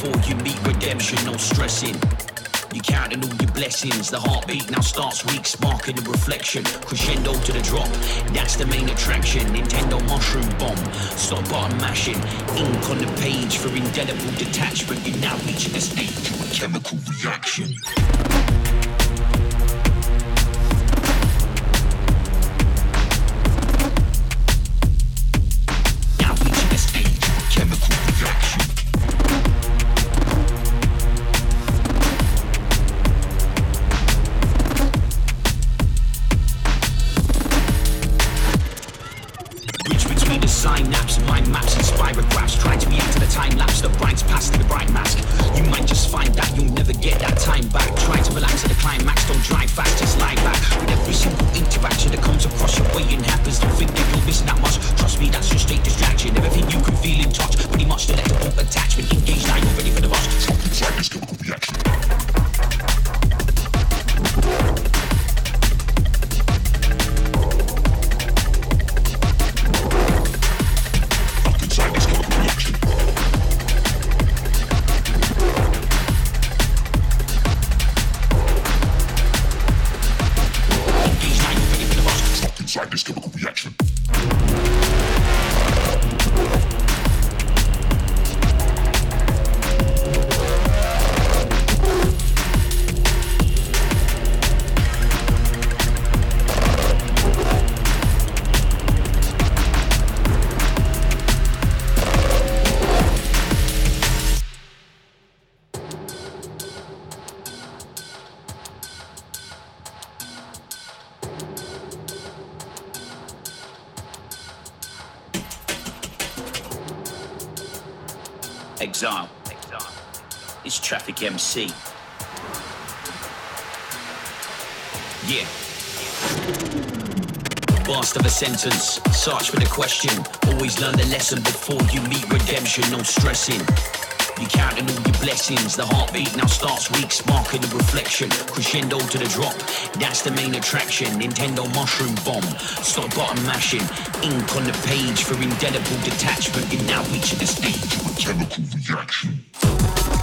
before you meet redemption, no stressing. You counting all your blessings. The heartbeat now starts weak, sparking the reflection. Crescendo to the drop, that's the main attraction. Nintendo mushroom bomb, stop button mashing. Ink on the page for indelible detachment. You're now reaching a stage of a chemical reaction. Inside this chemical MC. Yeah. Blast of a sentence, search for the question. Always learn the lesson before you meet redemption, no stressing. You counting all your blessings. The heartbeat now starts weak, sparking the reflection. Crescendo to the drop, that's the main attraction. Nintendo mushroom bomb, stop button mashing. Ink on the page for indelible detachment. You're now reaching the stage of a chemical reaction.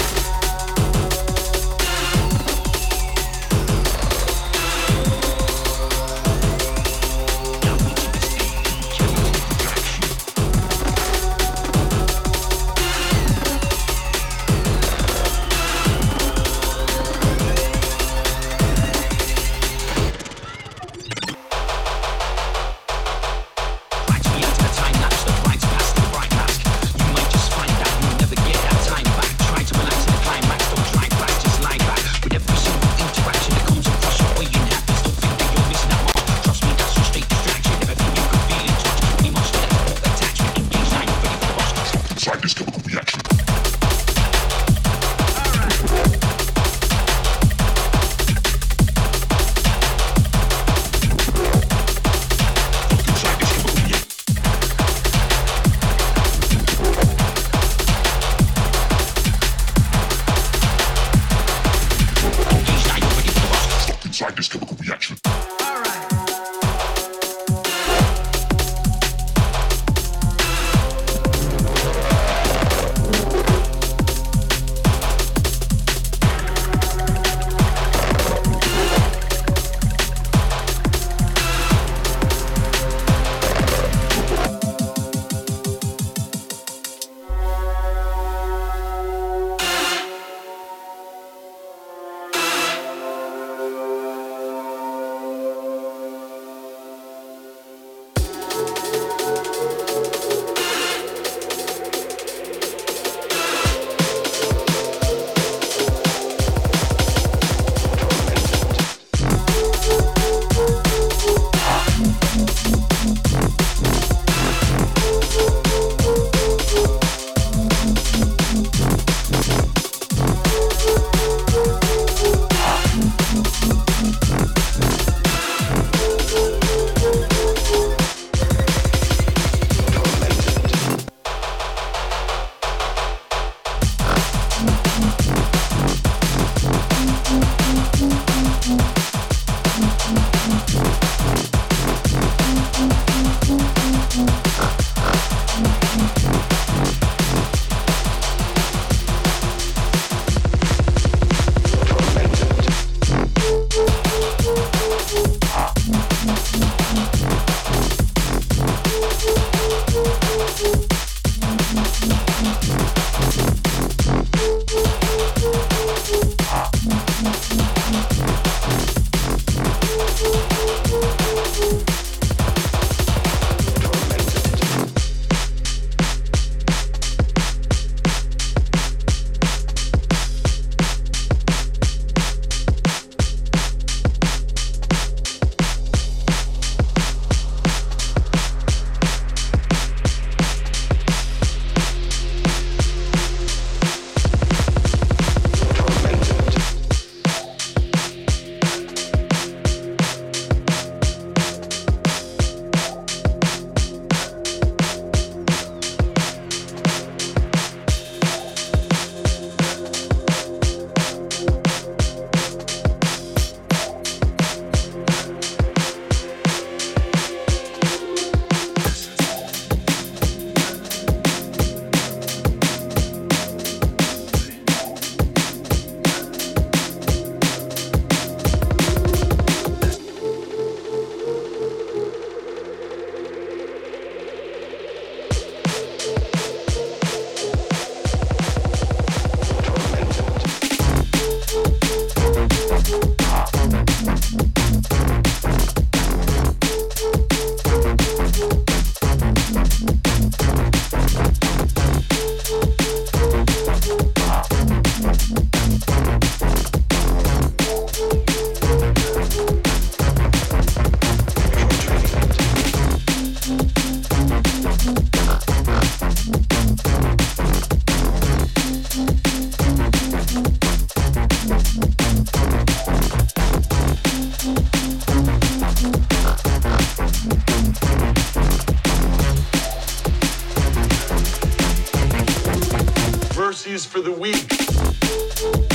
for the week.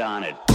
on it.